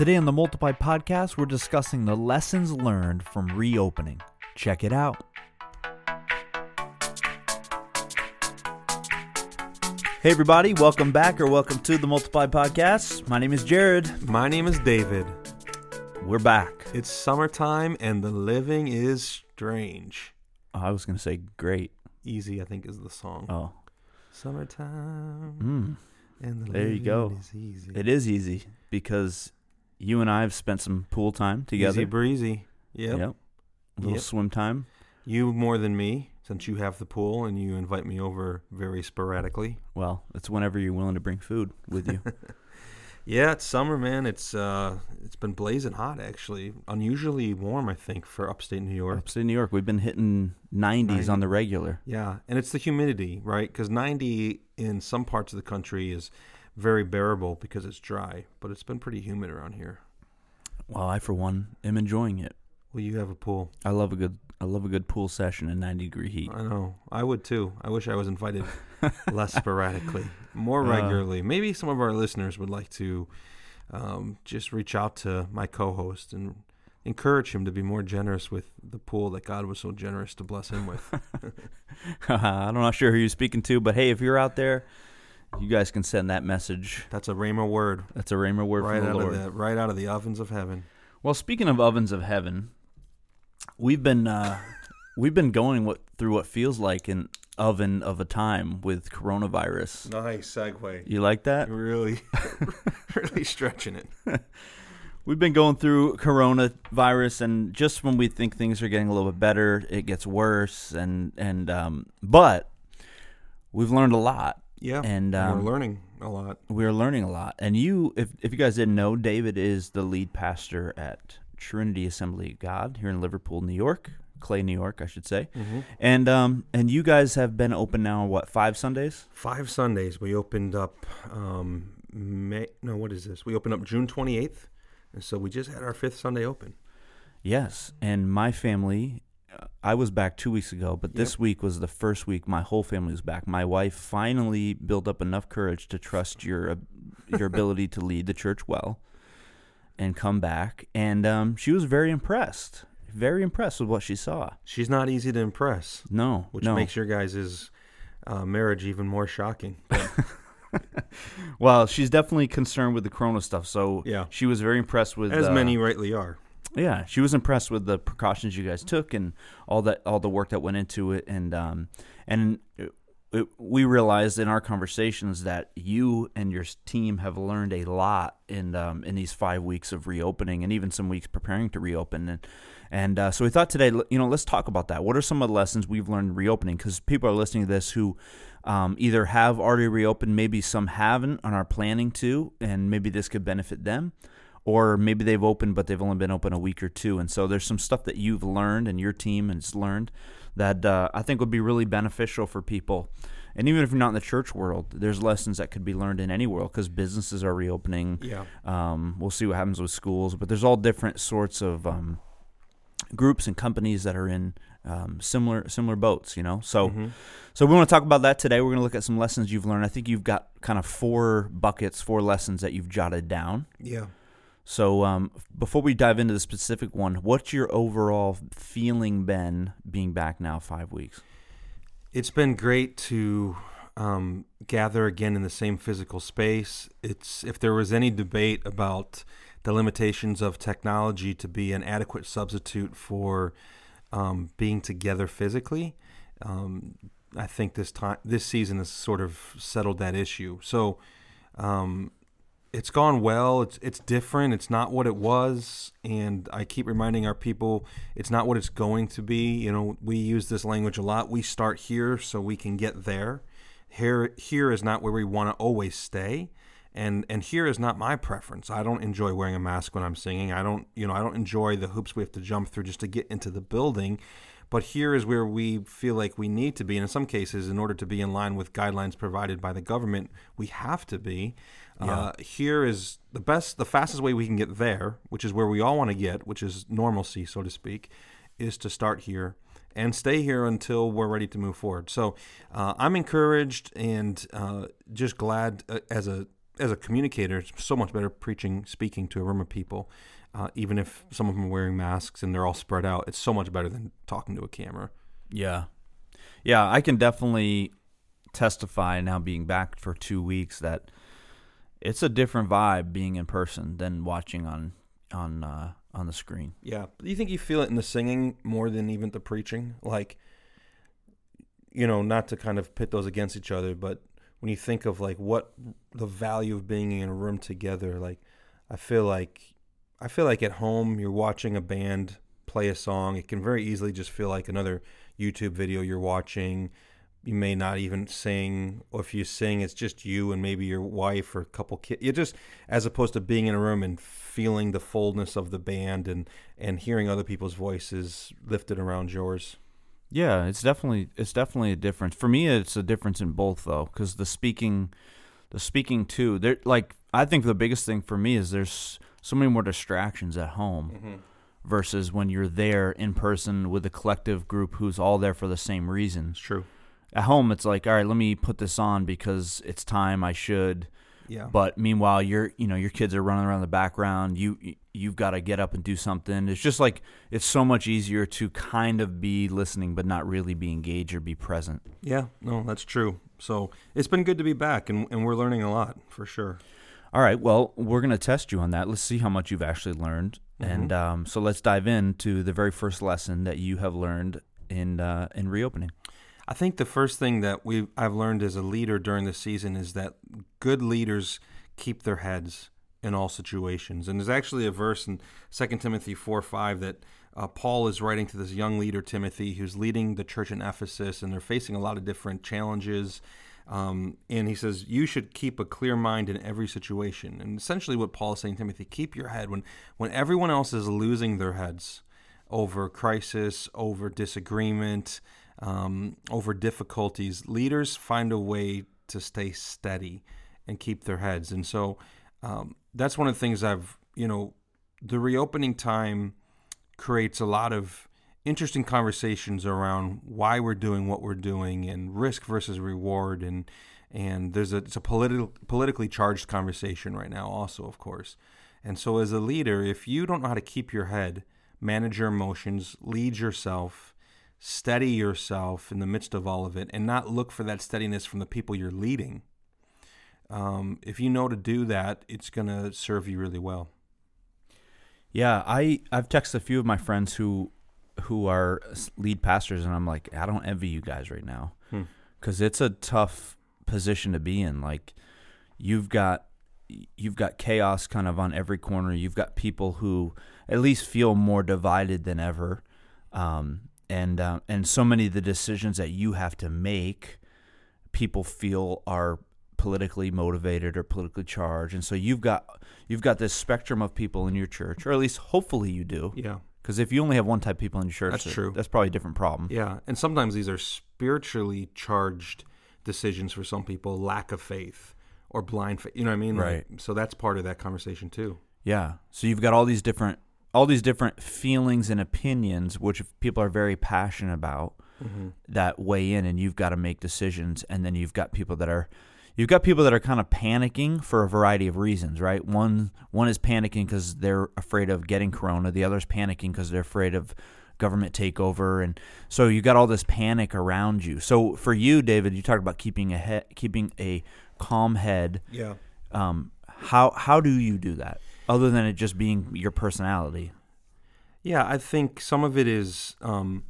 Today on the Multiply podcast, we're discussing the lessons learned from reopening. Check it out. Hey, everybody, welcome back or welcome to the Multiply podcast. My name is Jared. My name is David. We're back. It's summertime and the living is strange. Oh, I was going to say great. Easy, I think, is the song. Oh, Summertime mm, and the There you go. is easy. it is easy because you and I have spent some pool time together. Easy breezy. Yep. Yep. A little Yep. swim time. You more than me, since you have the pool and you invite me over very sporadically. Well, it's whenever you're willing to bring food with you. Yeah, it's summer, man. It's uh, it's been blazing hot actually. Unusually warm, I think, for upstate New York. Upstate New York, we've been hitting 90s on the regular. Yeah, and it's the humidity, right? Because 90 in some parts of the country is very bearable because it's dry, but it's been pretty humid around here. Well, I for one am enjoying it. Well, you have a pool. I love a good I love a good pool session in 90 degree heat. I know. I would too. I wish I was invited less sporadically, more Uh. regularly. Maybe some of our listeners would like to um, just reach out to my co-host and encourage him to be more generous with the pool that God was so generous to bless him with. I'm not sure who you're speaking to, but hey, if you're out there, you guys can send that message. That's a rhema word, That's a rhema word right from the out Lord. of the right out of the ovens of heaven. Well, speaking of ovens of heaven, we've been uh, we've been going what through what feels like an oven of a time with coronavirus. Nice segue. You like that? Really, really stretching it. We've been going through coronavirus, and just when we think things are getting a little bit better, it gets worse. And and um, but we've learned a lot, Yeah, and um, we're learning a lot. we're learning a lot. And you, if if you guys didn't know, David is the lead pastor at Trinity Assembly of God here in Liverpool, New York, Clay, New York, I should say. Mm-hmm. And um and you guys have been open now what five Sundays? Five Sundays. We opened up. Um, May no, what is this? We opened up June twenty eighth, and so we just had our fifth Sunday open. Yes, and my family. Uh, I was back two weeks ago, but this week was the first week my whole family was back. My wife finally built up enough courage to trust your your ability to lead the church well, and come back. And um, she was very impressed, very impressed with what she saw. She's not easy to impress, No, which no. makes your guys' uh, marriage even more shocking. Well, she's definitely concerned with the Corona stuff. So yeah, she was very impressed with as uh, many rightly are. Yeah, she was impressed with the precautions you guys took and all that, all the work that went into it, and um, and it, it, we realized in our conversations that you and your team have learned a lot in um, in these five weeks of reopening, and even some weeks preparing to reopen, and and uh, so we thought today, you know, let's talk about that. What are some of the lessons we've learned reopening? Because people are listening to this who um, either have already reopened, maybe some haven't, and are planning to, and maybe this could benefit them or maybe they've opened but they've only been open a week or two. And so there's some stuff that you've learned and your team has learned that uh, i think would be really beneficial for people. And even if you're not in the church world there's lessons that could be learned in any world because businesses are reopening. Yeah, um, we'll see what happens with schools but there's all different sorts of um, groups and companies that are in um, similar similar boats you know? So Mhm. so we want to talk about that today. We're going to look at some lessons you've learned. I think you've got kind of four buckets four lessons that you've jotted down. Yeah. So um, before we dive into the specific one, what's your overall feeling been being back now five weeks? It's been great to um, gather again in the same physical space. It's if there was any debate about the limitations of technology to be an adequate substitute for um, being together physically, um, I think this time this season has sort of settled that issue. So um, it's gone well. It's it's different. It's not what it was, and I keep reminding our people it's not what it's going to be. You know, we use this language a lot. We start here so we can get there. Here here is not where we want to always stay. And and here is not my preference. I don't enjoy wearing a mask when I'm singing. I don't, you know, I don't enjoy the hoops we have to jump through just to get into the building. But here is where we feel like we need to be. And in some cases, in order to be in line with guidelines provided by the government, we have to be. Uh, here is the best, the fastest way we can get there, which is where we all want to get, which is normalcy, so to speak, is to start here and stay here until we're ready to move forward. So uh, I'm encouraged and uh, just glad uh, as a as a communicator, it's so much better preaching, speaking to a room of people, uh, even if some of them are wearing masks and they're all spread out. It's so much better than talking to a camera. Yeah. Yeah, I can definitely testify now being back for two weeks that it's a different vibe being in person than watching on on uh, on the screen. Yeah. Do you think you feel it in the singing more than even the preaching? Like, you know, not to kind of pit those against each other, but when you think of like what the value of being in a room together, like I feel like I feel like at home you're watching a band play a song. It can very easily just feel like another YouTube video you're watching. You may not even sing, or if you sing, it's just you and maybe your wife or a couple kids. You just, as opposed to being in a room and feeling the fullness of the band and and hearing other people's voices lifted around yours. Yeah, it's definitely it's definitely a difference. For me, it's a difference in both though, because the speaking, the speaking too. There, like I think the biggest thing for me is there's so many more distractions at home Mm-hmm. versus when you're there in person with a collective group who's all there for the same reason. It's true. At home, it's like, all right, let me put this on because it's time. I should. Yeah. But meanwhile, you're you know your kids are running around in the background. You you've got to get up and do something. It's just like it's so much easier to kind of be listening, but not really be engaged or be present. yeah. No, that's true. So it's been good to be back, and and we're learning a lot for sure. All right, well, we're gonna test you on that. Let's see how much you've actually learned, and um, so let's dive into the very first lesson that you have learned in uh, in reopening. I think the first thing that we I've learned as a leader during the season is that good leaders keep their heads in all situations. And there's actually a verse in 2 Timothy 4 5 that uh, Paul is writing to this young leader, Timothy, who's leading the church in Ephesus, and they're facing a lot of different challenges. Um, and he says, You should keep a clear mind in every situation. And essentially, what Paul is saying, Timothy, keep your head when, when everyone else is losing their heads over crisis, over disagreement, um, over difficulties, leaders find a way to stay steady and keep their heads. And so um, that's one of the things I've, you know, the reopening time creates a lot of interesting conversations around why we're doing what we're doing and risk versus reward and and there's a it's a political politically charged conversation right now also of course and so as a leader if you don't know how to keep your head manage your emotions lead yourself steady yourself in the midst of all of it and not look for that steadiness from the people you're leading um, if you know to do that it's going to serve you really well Yeah, I I've texted a few of my friends who who are lead pastors, and I'm like, I don't envy you guys right now Hmm. because it's a tough position to be in. Like, you've got you've got chaos kind of on every corner. You've got people who at least feel more divided than ever, um, and uh, and so many of the decisions that you have to make, people feel are politically motivated or politically charged, and so you've got you've got this spectrum of people in your church, or at least hopefully you do. yeah Because if you only have one type of people in your church, That's that- true. That's probably a different problem. Yeah, and sometimes these are spiritually charged decisions for some people, lack of faith or blind faith. You know what I mean? Like, Right. so that's part of that conversation too. Yeah. So you've got all these different all these different feelings and opinions which people are very passionate about that weigh in and you've got to make decisions and then you've got people that are you've got people that are kind of panicking for a variety of reasons, right? One one is panicking cuz they're afraid of getting corona, the other is panicking cuz they're afraid of government takeover and so you got all this panic around you. So for you David, you talked about keeping a he- keeping a calm head Yeah. um, how how do you do that other than it just being your personality? Yeah, I think some of it is um,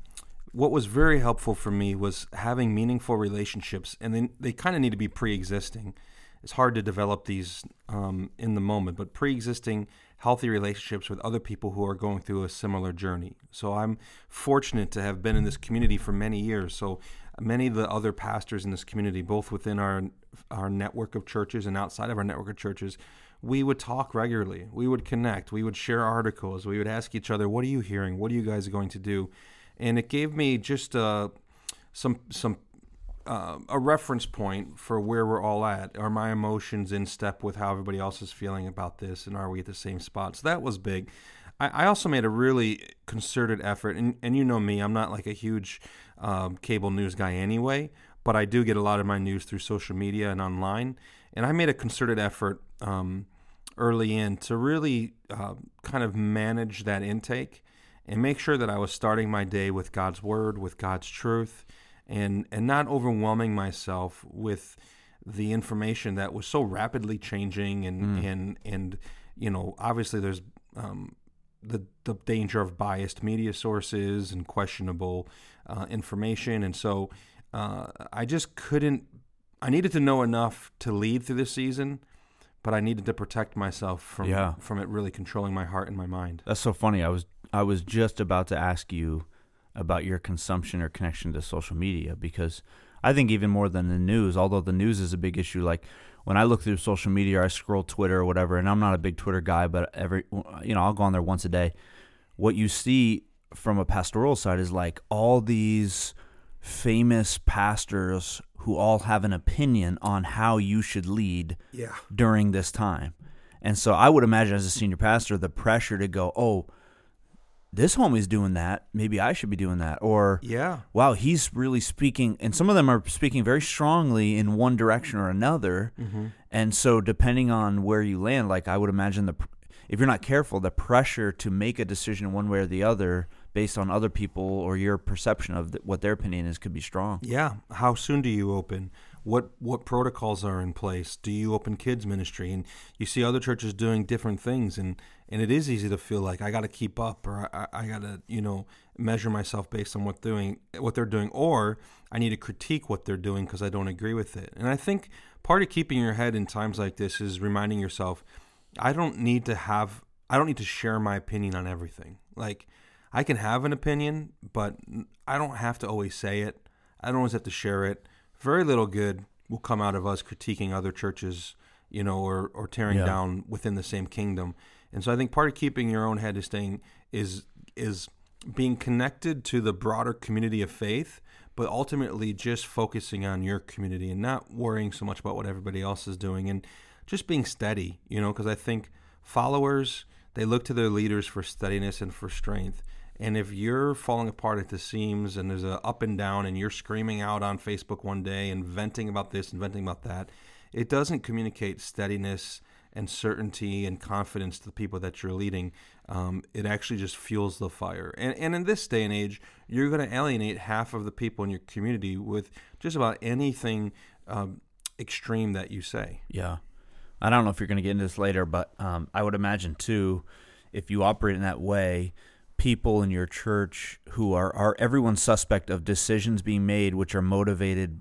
what was very helpful for me was having meaningful relationships, and then they kind of need to be pre-existing. It's hard to develop these um, in the moment, but pre-existing healthy relationships with other people who are going through a similar journey. So I'm fortunate to have been in this community for many years. So many of the other pastors in this community, both within our our network of churches and outside of our network of churches, we would talk regularly. We would connect. We would share articles. We would ask each other, "What are you hearing? What are you guys going to do?" And it gave me just uh, some some uh, a reference point for where we're all at. Are my emotions in step with how everybody else is feeling about this, and are we at the same spot? So that was big. I, I also made a really concerted effort, and, and you know me, I'm not like a huge um, cable news guy anyway, but I do get a lot of my news through social media and online. And I made a concerted effort um, early in to really uh, kind of manage that intake and make sure that I was starting my day with God's word, with God's truth, and and not overwhelming myself with the information that was so rapidly changing and mm. and and you know obviously there's um, the the danger of biased media sources and questionable uh, information, and so uh, I just couldn't. I needed to know enough to lead through this season, but I needed to protect myself from yeah. from it really controlling my heart and my mind. That's so funny. I was I was just about to ask you about your consumption or connection to social media because I think even more than the news, although the news is a big issue, like when I look through social media, or I scroll Twitter or whatever, and I'm not a big Twitter guy, but every you know I'll go on there once a day. What you see from a pastoral side is like all these famous pastors who all have an opinion on how you should lead yeah. during this time. And so I would imagine as a senior pastor, the pressure to go, oh, this homie's doing that. Maybe I should be doing that. Or, yeah, wow, he's really speaking. And some of them are speaking very strongly in one direction or another. Mm-hmm. And so, depending on where you land, like I would imagine the, if you're not careful, the pressure to make a decision one way or the other based on other people or your perception of what their opinion is could be strong. Yeah. How soon do you open? what what protocols are in place do you open kids ministry and you see other churches doing different things and and it is easy to feel like i got to keep up or i, I got to you know measure myself based on what doing what they're doing or i need to critique what they're doing because i don't agree with it and i think part of keeping your head in times like this is reminding yourself i don't need to have i don't need to share my opinion on everything like i can have an opinion but i don't have to always say it i don't always have to share it very little good will come out of us critiquing other churches, you know, or or tearing yeah. down within the same kingdom. And so I think part of keeping your own head is staying is is being connected to the broader community of faith, but ultimately just focusing on your community and not worrying so much about what everybody else is doing and just being steady, you know, because I think followers they look to their leaders for steadiness and for strength. And if you're falling apart at the seams and there's a up and down and you're screaming out on Facebook one day and venting about this and venting about that, it doesn't communicate steadiness and certainty and confidence to the people that you're leading. Um, it actually just fuels the fire. And, and in this day and age, you're going to alienate half of the people in your community with just about anything um, extreme that you say. Yeah. I don't know if you're going to get into this later, but um, I would imagine too, if you operate in that way, people in your church who are are everyone suspect of decisions being made which are motivated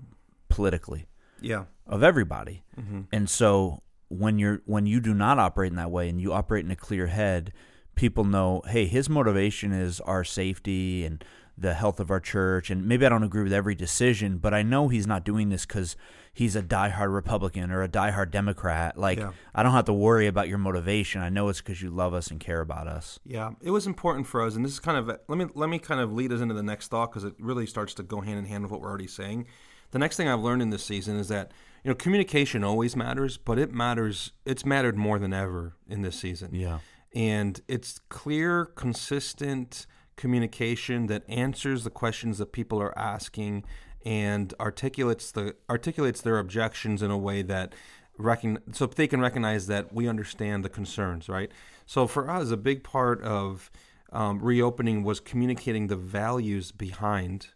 politically. Yeah. Of everybody. Mm-hmm. And so when you're when you do not operate in that way and you operate in a clear head, people know, hey, his motivation is our safety and the health of our church and maybe I don't agree with every decision, but I know he's not doing this cuz he's a diehard Republican or a diehard Democrat. Like yeah. I don't have to worry about your motivation. I know it's because you love us and care about us. Yeah, it was important for us, and this is kind of let me let me kind of lead us into the next thought because it really starts to go hand in hand with what we're already saying. The next thing I've learned in this season is that you know communication always matters, but it matters. It's mattered more than ever in this season. Yeah, and it's clear, consistent communication that answers the questions that people are asking and articulates the articulates their objections in a way that recon, so they can recognize that we understand the concerns, right? So for us, a big part of um, reopening was communicating the values behind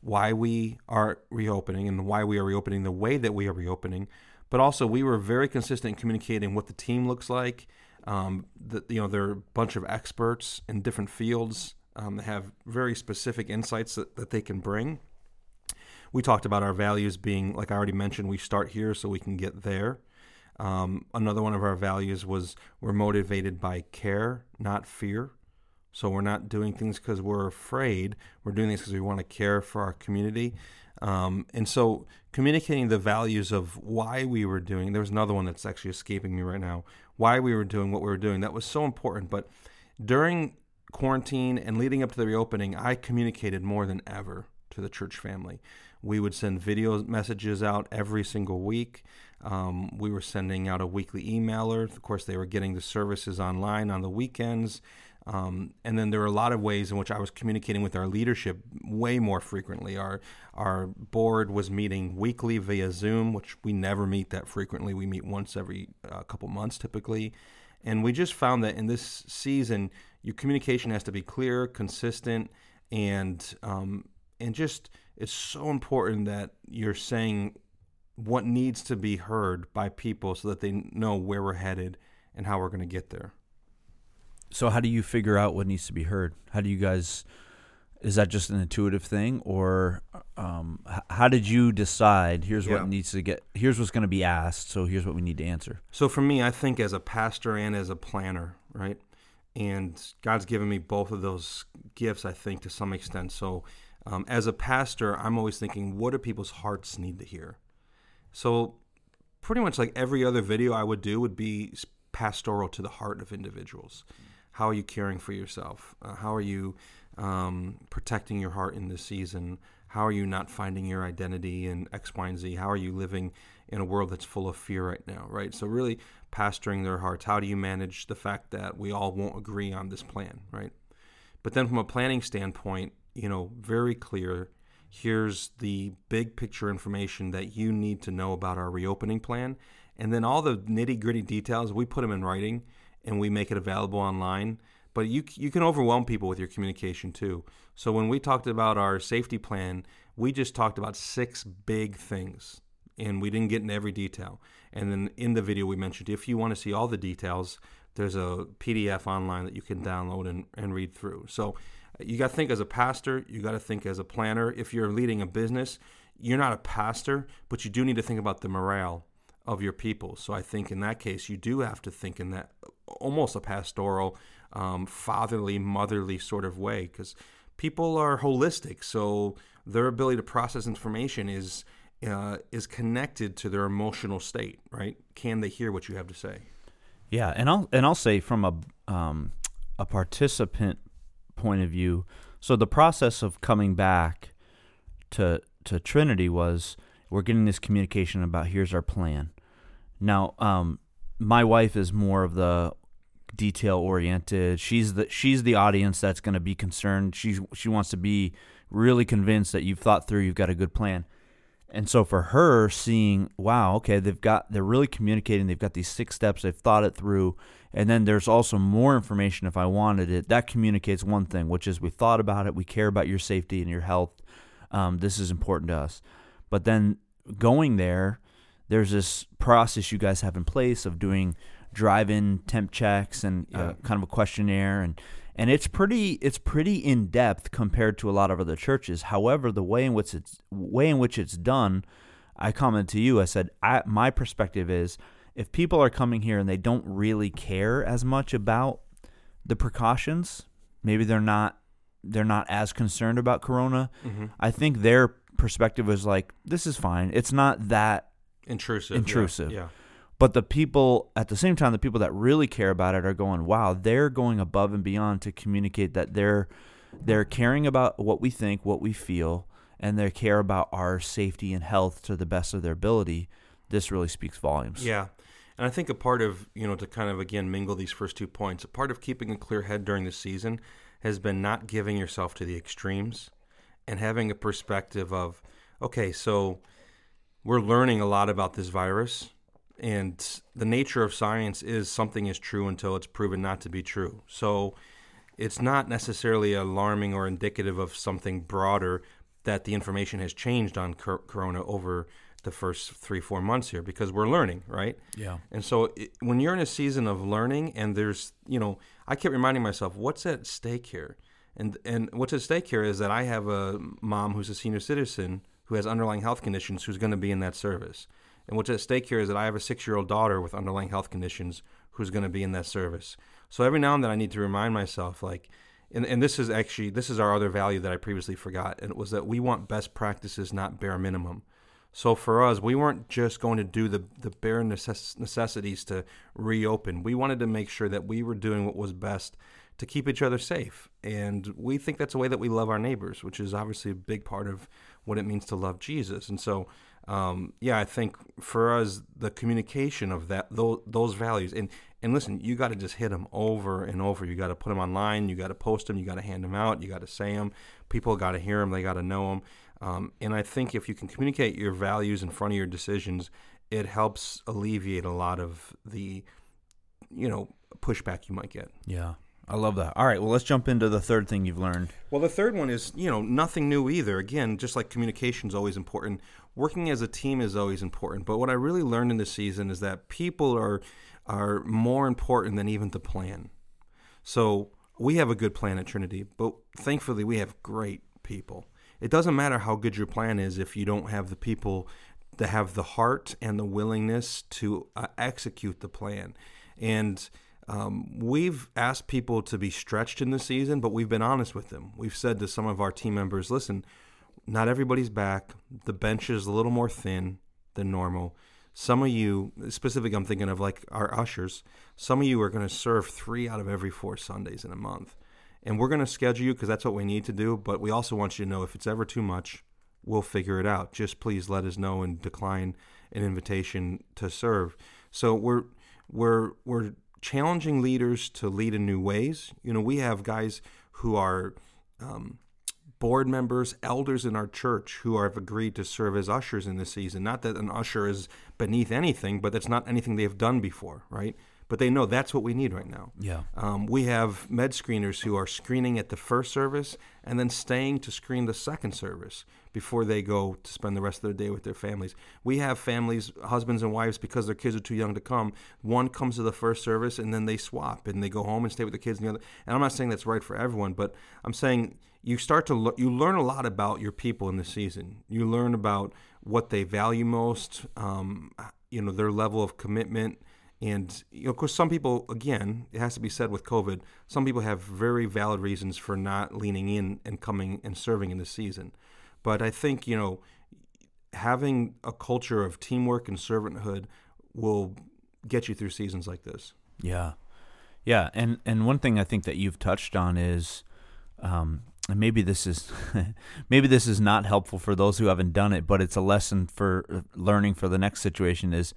why we are reopening and why we are reopening the way that we are reopening. But also, we were very consistent in communicating what the team looks like. Um, the, you know, there are a bunch of experts in different fields um, have very specific insights that, that they can bring we talked about our values being, like I already mentioned, we start here so we can get there. Um, another one of our values was we're motivated by care, not fear. So we're not doing things because we're afraid. We're doing things because we want to care for our community. Um, and so communicating the values of why we were doing, there's another one that's actually escaping me right now, why we were doing what we were doing. That was so important. But during quarantine and leading up to the reopening, I communicated more than ever to the church family. We would send video messages out every single week. Um, we were sending out a weekly emailer. Of course, they were getting the services online on the weekends. Um, and then there were a lot of ways in which I was communicating with our leadership way more frequently. Our our board was meeting weekly via Zoom, which we never meet that frequently. We meet once every uh, couple months typically, and we just found that in this season, your communication has to be clear, consistent, and um, and just it's so important that you're saying what needs to be heard by people so that they know where we're headed and how we're going to get there. So how do you figure out what needs to be heard? How do you guys? Is that just an intuitive thing, or um, how did you decide? Here's yeah. what needs to get. Here's what's going to be asked. So here's what we need to answer. So for me, I think as a pastor and as a planner, right, and God's given me both of those gifts. I think to some extent. So um, as a pastor, I'm always thinking, what do people's hearts need to hear? So pretty much like every other video I would do would be pastoral to the heart of individuals. How are you caring for yourself? Uh, how are you um, protecting your heart in this season? How are you not finding your identity in X, Y, and Z? How are you living in a world that's full of fear right now, right? So, really pastoring their hearts. How do you manage the fact that we all won't agree on this plan, right? But then, from a planning standpoint, you know, very clear here's the big picture information that you need to know about our reopening plan. And then all the nitty gritty details, we put them in writing and we make it available online. But you, you can overwhelm people with your communication too. So when we talked about our safety plan, we just talked about six big things and we didn't get into every detail. And then in the video, we mentioned if you want to see all the details, there's a PDF online that you can download and, and read through. So you got to think as a pastor, you got to think as a planner. If you're leading a business, you're not a pastor, but you do need to think about the morale of your people. So I think in that case, you do have to think in that almost a pastoral, um, fatherly, motherly sort of way because people are holistic. So their ability to process information is uh, is connected to their emotional state, right? Can they hear what you have to say? Yeah, and I'll and I'll say from a um, a participant point of view. So the process of coming back to to Trinity was we're getting this communication about here's our plan. Now, um, my wife is more of the detail oriented. She's the she's the audience that's going to be concerned. She she wants to be really convinced that you've thought through, you've got a good plan. And so for her seeing, wow, okay, they've got they're really communicating, they've got these six steps, they've thought it through, and then there's also more information if I wanted it. That communicates one thing, which is we thought about it, we care about your safety and your health. Um, this is important to us. But then going there, there's this process you guys have in place of doing drive-in temp checks and uh, kind of a questionnaire and and it's pretty it's pretty in depth compared to a lot of other churches. However, the way in which it's way in which it's done, I commented to you. I said I, my perspective is if people are coming here and they don't really care as much about the precautions, maybe they're not they're not as concerned about corona. Mm-hmm. I think their perspective was like this is fine. It's not that intrusive. Intrusive. Yeah. yeah. But the people at the same time, the people that really care about it are going, wow, they're going above and beyond to communicate that they're they're caring about what we think, what we feel, and they care about our safety and health to the best of their ability. This really speaks volumes. Yeah. And I think a part of, you know, to kind of again mingle these first two points, a part of keeping a clear head during the season has been not giving yourself to the extremes and having a perspective of, okay, so we're learning a lot about this virus and the nature of science is something is true until it's proven not to be true. So it's not necessarily alarming or indicative of something broader that the information has changed on corona over the first three four months here because we're learning right? Yeah. And so it, when you're in a season of learning and there's you know i kept reminding myself what's at stake here? And and what's at stake here is that i have a mom who's a senior citizen who has underlying health conditions who's going to be in that service and what's at stake here is that I have a six year old daughter with underlying health conditions who's going to be in that service. So every now and then I need to remind myself, like, and, and this is actually this is our other value that I previously forgot, and it was that we want best practices, not bare minimum. So for us, we weren't just going to do the the bare necess- necessities to reopen. We wanted to make sure that we were doing what was best to keep each other safe, and we think that's a way that we love our neighbors, which is obviously a big part of what it means to love Jesus. And so um, yeah, I think for us, the communication of that those, those values, and And listen, you got to just hit them over and over. You got to put them online. You got to post them. You got to hand them out. You got to say them. People got to hear them. They got to know them. Um, and I think if you can communicate your values in front of your decisions, it helps alleviate a lot of the, you know, pushback you might get. Yeah. I love that. All right, well, let's jump into the third thing you've learned. Well, the third one is, you know, nothing new either. Again, just like communication is always important, working as a team is always important. But what I really learned in this season is that people are are more important than even the plan. So we have a good plan at Trinity, but thankfully we have great people. It doesn't matter how good your plan is if you don't have the people that have the heart and the willingness to uh, execute the plan. And um, we've asked people to be stretched in the season, but we've been honest with them. We've said to some of our team members, listen, not everybody's back. The bench is a little more thin than normal. Some of you, specifically, I'm thinking of like our ushers, some of you are going to serve three out of every four Sundays in a month. And we're going to schedule you because that's what we need to do. But we also want you to know if it's ever too much, we'll figure it out. Just please let us know and decline an invitation to serve. So we're we're we're challenging leaders to lead in new ways. You know, we have guys who are um, board members, elders in our church who have agreed to serve as ushers in this season. Not that an usher is beneath anything, but that's not anything they've done before, right? But they know that's what we need right now. Yeah. Um, we have med screeners who are screening at the first service and then staying to screen the second service before they go to spend the rest of their day with their families. We have families, husbands and wives, because their kids are too young to come. One comes to the first service and then they swap and they go home and stay with the kids. And, the other. and I'm not saying that's right for everyone, but I'm saying you start to lo- you learn a lot about your people in the season. You learn about what they value most, um, you know, their level of commitment. And you know, of course, some people, again, it has to be said with COVID, some people have very valid reasons for not leaning in and coming and serving in the season. But I think, you know, having a culture of teamwork and servanthood will get you through seasons like this. Yeah. Yeah. And, and one thing I think that you've touched on is, um, and maybe this is maybe this is not helpful for those who haven't done it, but it's a lesson for uh, learning for the next situation is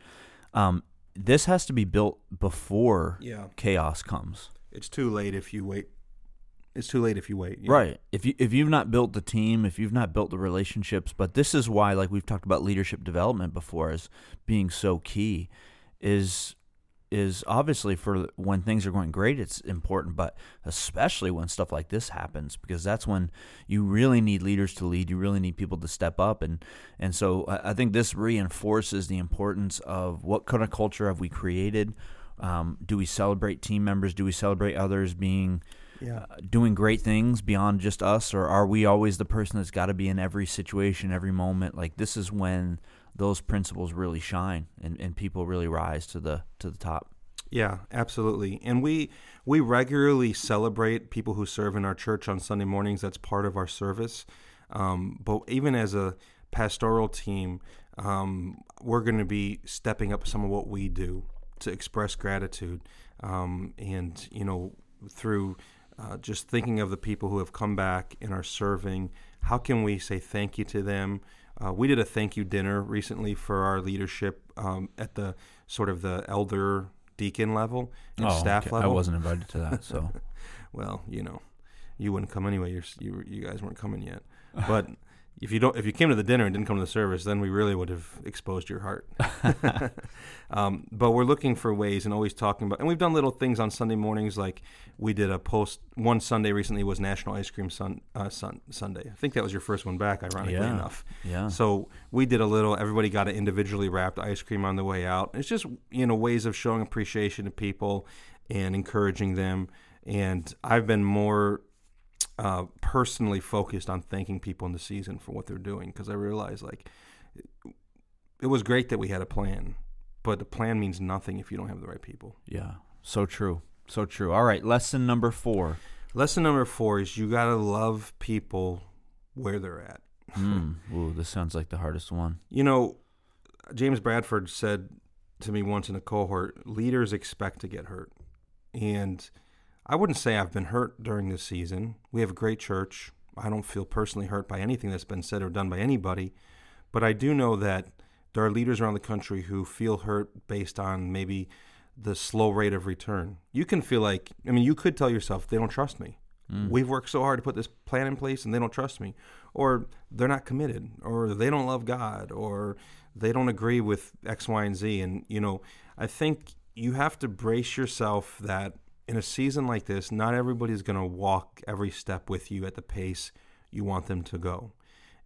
um, this has to be built before Yeah. chaos comes. It's too late if you wait. It's too late if you wait. Right. If you if you've not built the team, if you've not built the relationships, but this is why like we've talked about leadership development before as being so key is is obviously for when things are going great it's important, but especially when stuff like this happens because that's when you really need leaders to lead, you really need people to step up and and so I I think this reinforces the importance of what kind of culture have we created? Um, do we celebrate team members? Do we celebrate others being Yeah. uh, doing great things beyond just us, or are we always the person that's got to be in every situation, every moment? Like this is when those principles really shine and, and people really rise to the to the top. Yeah, absolutely. And we we regularly celebrate people who serve in our church on Sunday mornings. That's part of our service. Um, but even as a pastoral team, um, we're going to be stepping up some of what we do to express gratitude. Um, and you know, through uh, just thinking of the people who have come back and are serving, how can we say thank you to them? Uh, we did a thank you dinner recently for our leadership um, at the sort of the elder deacon level and staff Oh, okay. level. I wasn't invited to that, so Well, you know, you wouldn't come anyway. You're, you you guys weren't coming yet. But if you don't, if you came to the dinner and didn't come to the service, then we really would have exposed your heart. um, but we're looking for ways and always talking about, and we've done little things on Sunday mornings, like we did a post. One Sunday recently was National Ice Cream Sun, uh, Sun Sunday. I think that was your first one back, ironically Yeah. enough. yeah, So we did a little. Everybody got an individually wrapped ice cream on the way out. It's just you know ways of showing appreciation to people and encouraging them. And I've been more uh, personally focused on thanking people in the season for what they're doing because I realized like it was great that we had a plan, but the plan means nothing if you don't have the right people. yeah. So true, so true. All right, lesson number four. Lesson number four is you gotta love people where they're at. Mm. Ooh, this sounds like the hardest one. You know, James Bradford said to me once in a cohort, leaders expect to get hurt. And I wouldn't say I've been hurt during this season. We have a great church. I don't feel personally hurt by anything that's been said or done by anybody. But I do know that there are leaders around the country who feel hurt based on maybe the slow rate of return. You can feel like, I mean, you could tell yourself, they don't trust me. Mm. We've worked so hard to put this plan in place and they don't trust me. Or they're not committed, or they don't love God, or they don't agree with X, Y, and Z. And, you know, I think you have to brace yourself that in a season like this, not everybody's going to walk every step with you at the pace you want them to go.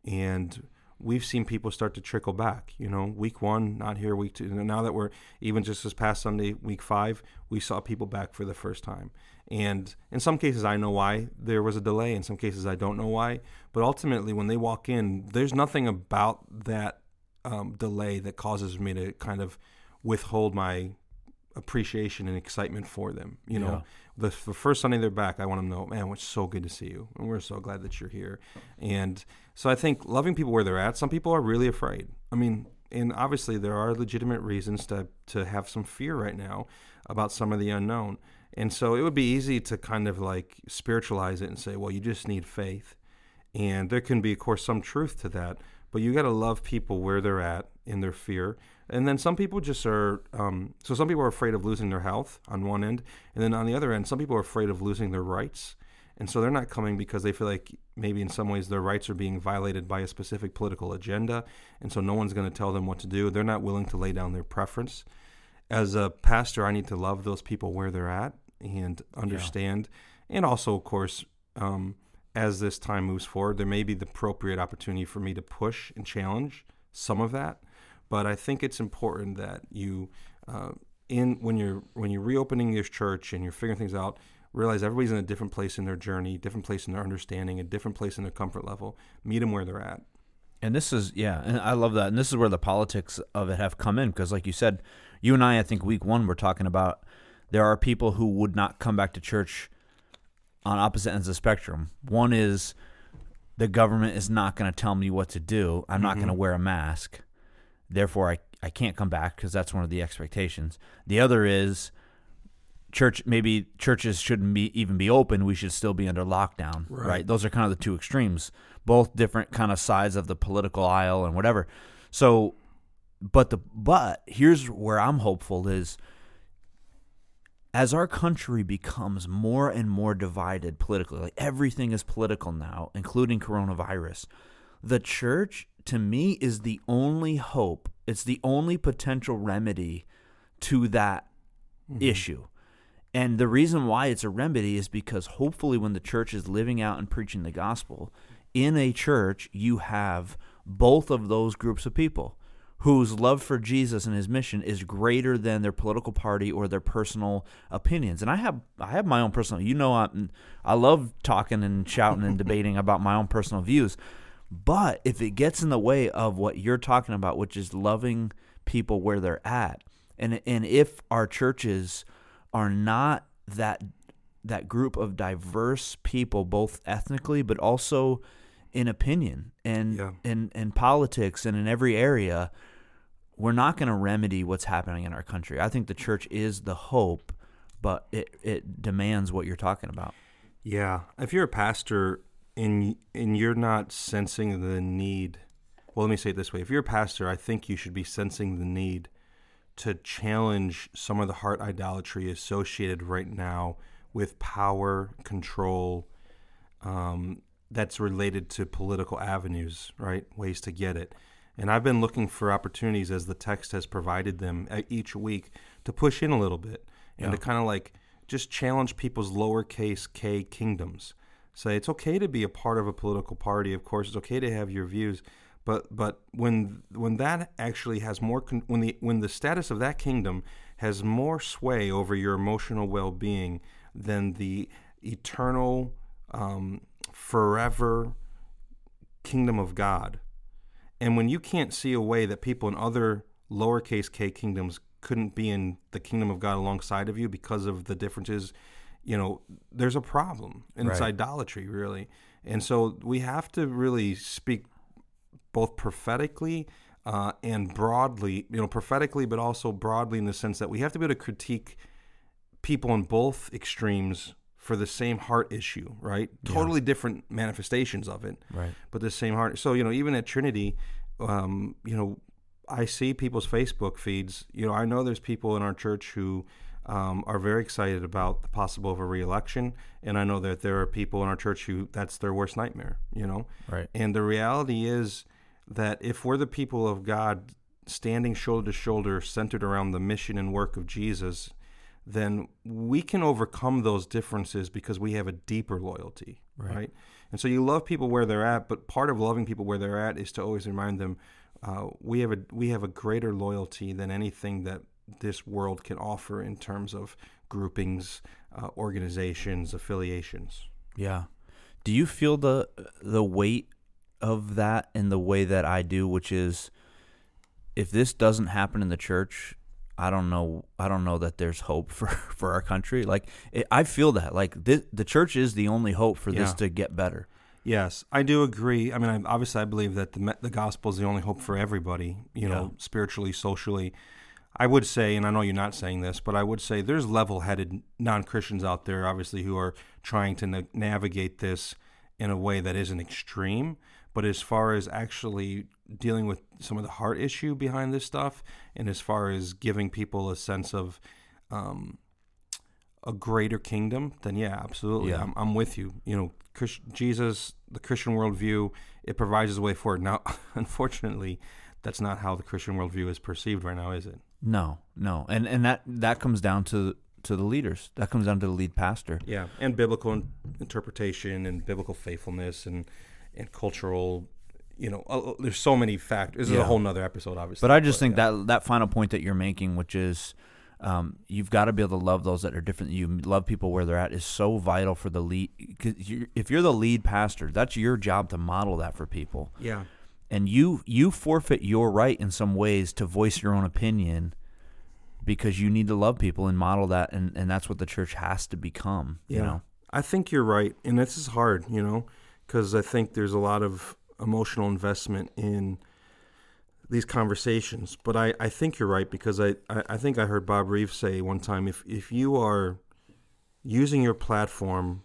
And we've seen people start to trickle back. You know, week one, not here, week two. Now that we're even just this past Sunday, week five, we saw people back for the first time. And in some cases, I know why there was a delay. In some cases, I don't know why. But ultimately, when they walk in, there's nothing about that um, delay that causes me to kind of withhold my appreciation and excitement for them. You know, yeah. the, the first Sunday they're back, I want them to know, man, it's so good to see you, and we're so glad that you're here. And so I think loving people where they're at. Some people are really afraid. I mean, and obviously there are legitimate reasons to to have some fear right now about some of the unknown. And so it would be easy to kind of like spiritualize it and say, well, you just need faith. And there can be, of course, some truth to that. But you got to love people where they're at in their fear and then some people just are, um, so some people are afraid of losing their health on one end. And then on the other end, some people are afraid of losing their rights. And so they're not coming because they feel like maybe in some ways their rights are being violated by a specific political agenda. And so no one's going to tell them what to do. They're not willing to lay down their preference. As a pastor, I need to love those people where they're at and understand. Yeah. And also, of course, um, as this time moves forward, there may be the appropriate opportunity for me to push and challenge some of that. But I think it's important that you, uh, in when you're when you're reopening your church and you're figuring things out, realize everybody's in a different place in their journey, different place in their understanding, a different place in their comfort level. Meet them where they're at. And this is yeah, and I love that. And this is where the politics of it have come in because, like you said, you and I, I think week one, we're talking about there are people who would not come back to church on opposite ends of the spectrum. One is the government is not going to tell me what to do. I'm mm-hmm. not going to wear a mask. Therefore, I, I can't come back because that's one of the expectations. The other is church maybe churches shouldn't be even be open we should still be under lockdown right. right. those are kind of the two extremes both different kind of sides of the political aisle and whatever so but the but here's where i'm hopeful is as our country becomes more and more divided politically like everything is political now including coronavirus the church to me is the only hope. It's the only potential remedy to that mm-hmm. issue. And the reason why it's a remedy is because hopefully, when the church is living out and preaching the gospel, in a church, you have both of those groups of people whose love for Jesus and his mission is greater than their political party or their personal opinions. And I have I have my own personal, you know, I I love talking and shouting and debating about my own personal views. But if it gets in the way of what you're talking about, which is loving people where they're at, and and if our churches are not that that group of diverse people, both ethnically but also in opinion and yeah. in in politics and in every area, we're not going to remedy what's happening in our country. I think the church is the hope, but it it demands what you're talking about. Yeah, if you're a pastor and and you're not sensing the need well let me say it this way. If you're a pastor i think you should be sensing the need to challenge some of the heart idolatry associated right now with power control um, that's related to political avenues right? Ways to get it. And i've been looking for opportunities as the text has provided them each week to push in a little bit and yeah. to kind of like just challenge people's lowercase k kingdoms say it's okay to be a part of a political party. Of course, it's okay to have your views, but but when when that actually has more con- when the when the status of that kingdom has more sway over your emotional well-being than the eternal, um, forever kingdom of God, and when you can't see a way that people in other lowercase k kingdoms couldn't be in the kingdom of God alongside of you because of the differences you know, there's a problem, and right. it's idolatry, really. And so we have to really speak both prophetically uh, and broadly, you know, prophetically, but also broadly in the sense that we have to be able to critique people in both extremes for the same heart issue, right? Yeah. Totally different manifestations of it, right? But the same heart. So you know, even at Trinity, um, you know, I see people's Facebook feeds. You know, I know there's people in our church who um, are very excited about the possible of a reelection, and I know that there are people in our church who that's their worst nightmare. You know, Right. and the reality is that if we're the people of God standing shoulder to shoulder, centered around the mission and work of Jesus, then we can overcome those differences because we have a deeper loyalty, Right. right? And so you love people where they're at, but part of loving people where they're at is to always remind them uh, we have a we have a greater loyalty than anything that this world can offer in terms of groupings, uh, organizations, affiliations. Yeah. Do you feel the the weight of that in the way that I do, which is if this doesn't happen in the church, I don't know I don't know that there's hope for for our country. Like it, I feel that like this, the church is the only hope for this to get better. Yes, I do agree. I mean, I, obviously, I believe that the the gospel is the only hope for everybody. You know, spiritually, socially. I would say, and I know you're not saying this, but I would say there's level-headed non-Christians out there, obviously, who are trying to na- navigate this in a way that isn't extreme. But as far as actually dealing with some of the heart issue behind this stuff, and as far as giving people a sense of um, a greater kingdom, then yeah, absolutely, Yeah. I'm, I'm with you. You know, Christ, Jesus, the Christian worldview, it provides a way forward. Now, unfortunately, that's not how the Christian worldview is perceived right now, is it? No, no. And and that that comes down to to the leaders. That comes down to the lead pastor. Yeah, and biblical in- interpretation and biblical faithfulness and and cultural. You know, uh, uh, there's so many factors. This is a whole nother episode, obviously. But I just think yeah. that that final point that you're making, which is um, you've got to be able to love those that are different you. Love people where they're at is so vital for the lead. Cause you're, if you're the lead pastor, that's your job to model that for people. yeah, And you you forfeit your right in some ways to voice your own opinion because you need to love people and model that, and, and that's what the church has to become. Yeah. You know, I think you're right, and this is hard, you know, because I think there's a lot of emotional investment in these conversations. But I, I think you're right because I, I, I think I heard Bob reeve say one time if if you are using your platform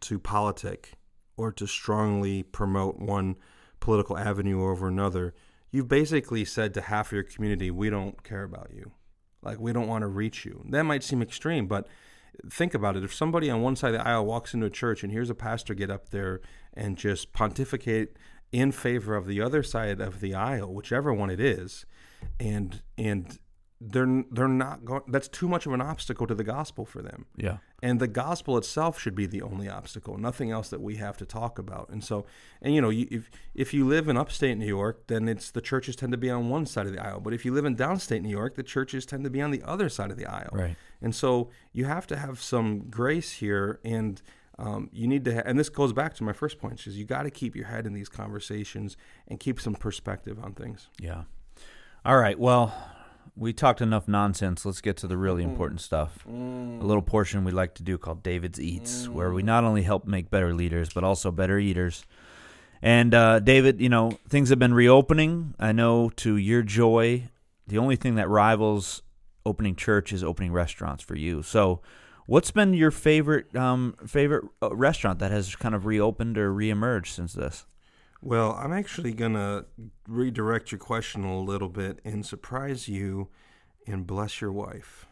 to politic or to strongly promote one political avenue over another, you've basically said to half of your community, we don't care about you. Like, we don't want to reach you. That might seem extreme, but think about it. If somebody on one side of the aisle walks into a church and hears a pastor get up there and just pontificate in favor of the other side of the aisle, whichever one it is, and and they're they're not going. That's too much of an obstacle to the gospel for them. yeah, And the gospel itself should be the only obstacle, nothing else that we have to talk about. And so, and you know, you, if if you live in upstate New York, then it's the churches tend to be on one side of the aisle. But if you live in downstate New York, the churches tend to be on the other side of the aisle. right. And so you have to have some grace here, and um, you need to. Ha- and this goes back to my first point: is you got to keep your head in these conversations and keep some perspective on things. Yeah. All right. Well, we talked enough nonsense. Let's get to the really important stuff. A little portion we like to do called David's Eats, where we not only help make better leaders, but also better eaters. And uh, David, you know, things have been reopening. I know to your joy, the only thing that rivals opening church is opening restaurants for you. So, what's been your favorite um, favorite uh, restaurant that has kind of reopened or reemerged since this? Well, I'm actually gonna redirect your question a little bit and surprise you, and bless your wife.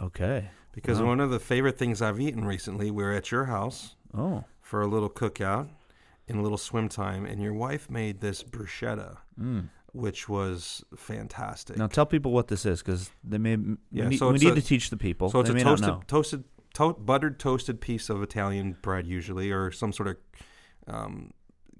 Okay. Because Wow. one of the favorite things I've eaten recently, we were at your house Oh. for a little cookout and a little swim time, and your wife made this bruschetta, Mm. which was fantastic. Now tell people what this is because they may. Yeah, we need, so we need a- to teach the people. So it's they a toasted, toasted, to- buttered toasted piece of Italian bread, usually, or some sort of. Um,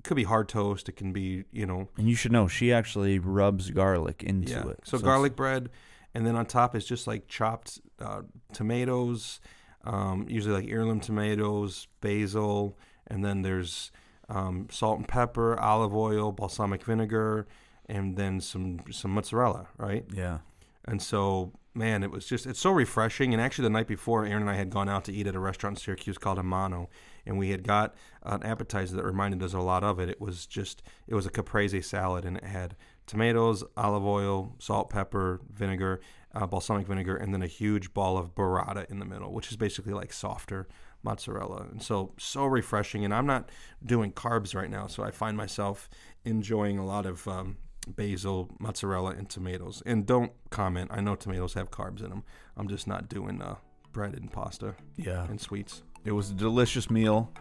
could be hard toast. It can be, you know, And you should know she actually rubs garlic into yeah. it. So, it's- garlic bread, and then on top is just like chopped uh, tomatoes, um, usually like heirloom tomatoes, basil, and then there's um, salt and pepper, olive oil, balsamic vinegar, and then some some mozzarella, right? Yeah. And so, man, it was just, it's so refreshing. And actually, the night before, Aaron and I had gone out to eat at a restaurant in Syracuse called Amano. And we had got an appetizer that reminded us a lot of it. It was just, it was a caprese salad, and it had tomatoes, olive oil, salt, pepper, vinegar, uh, balsamic vinegar, and then a huge ball of burrata in the middle, which is basically like softer mozzarella. And so, so refreshing. And I'm not doing carbs right now, so I find myself enjoying a lot of um, basil, mozzarella, and tomatoes. And don't comment. I know tomatoes have carbs in them. I'm just not doing uh, bread and pasta Yeah. and sweets. It was a delicious meal.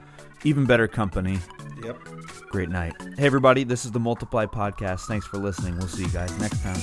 Even better company. Yep. Great night. Hey, everybody. This is the Multiply Podcast. Thanks for listening. We'll see you guys next time.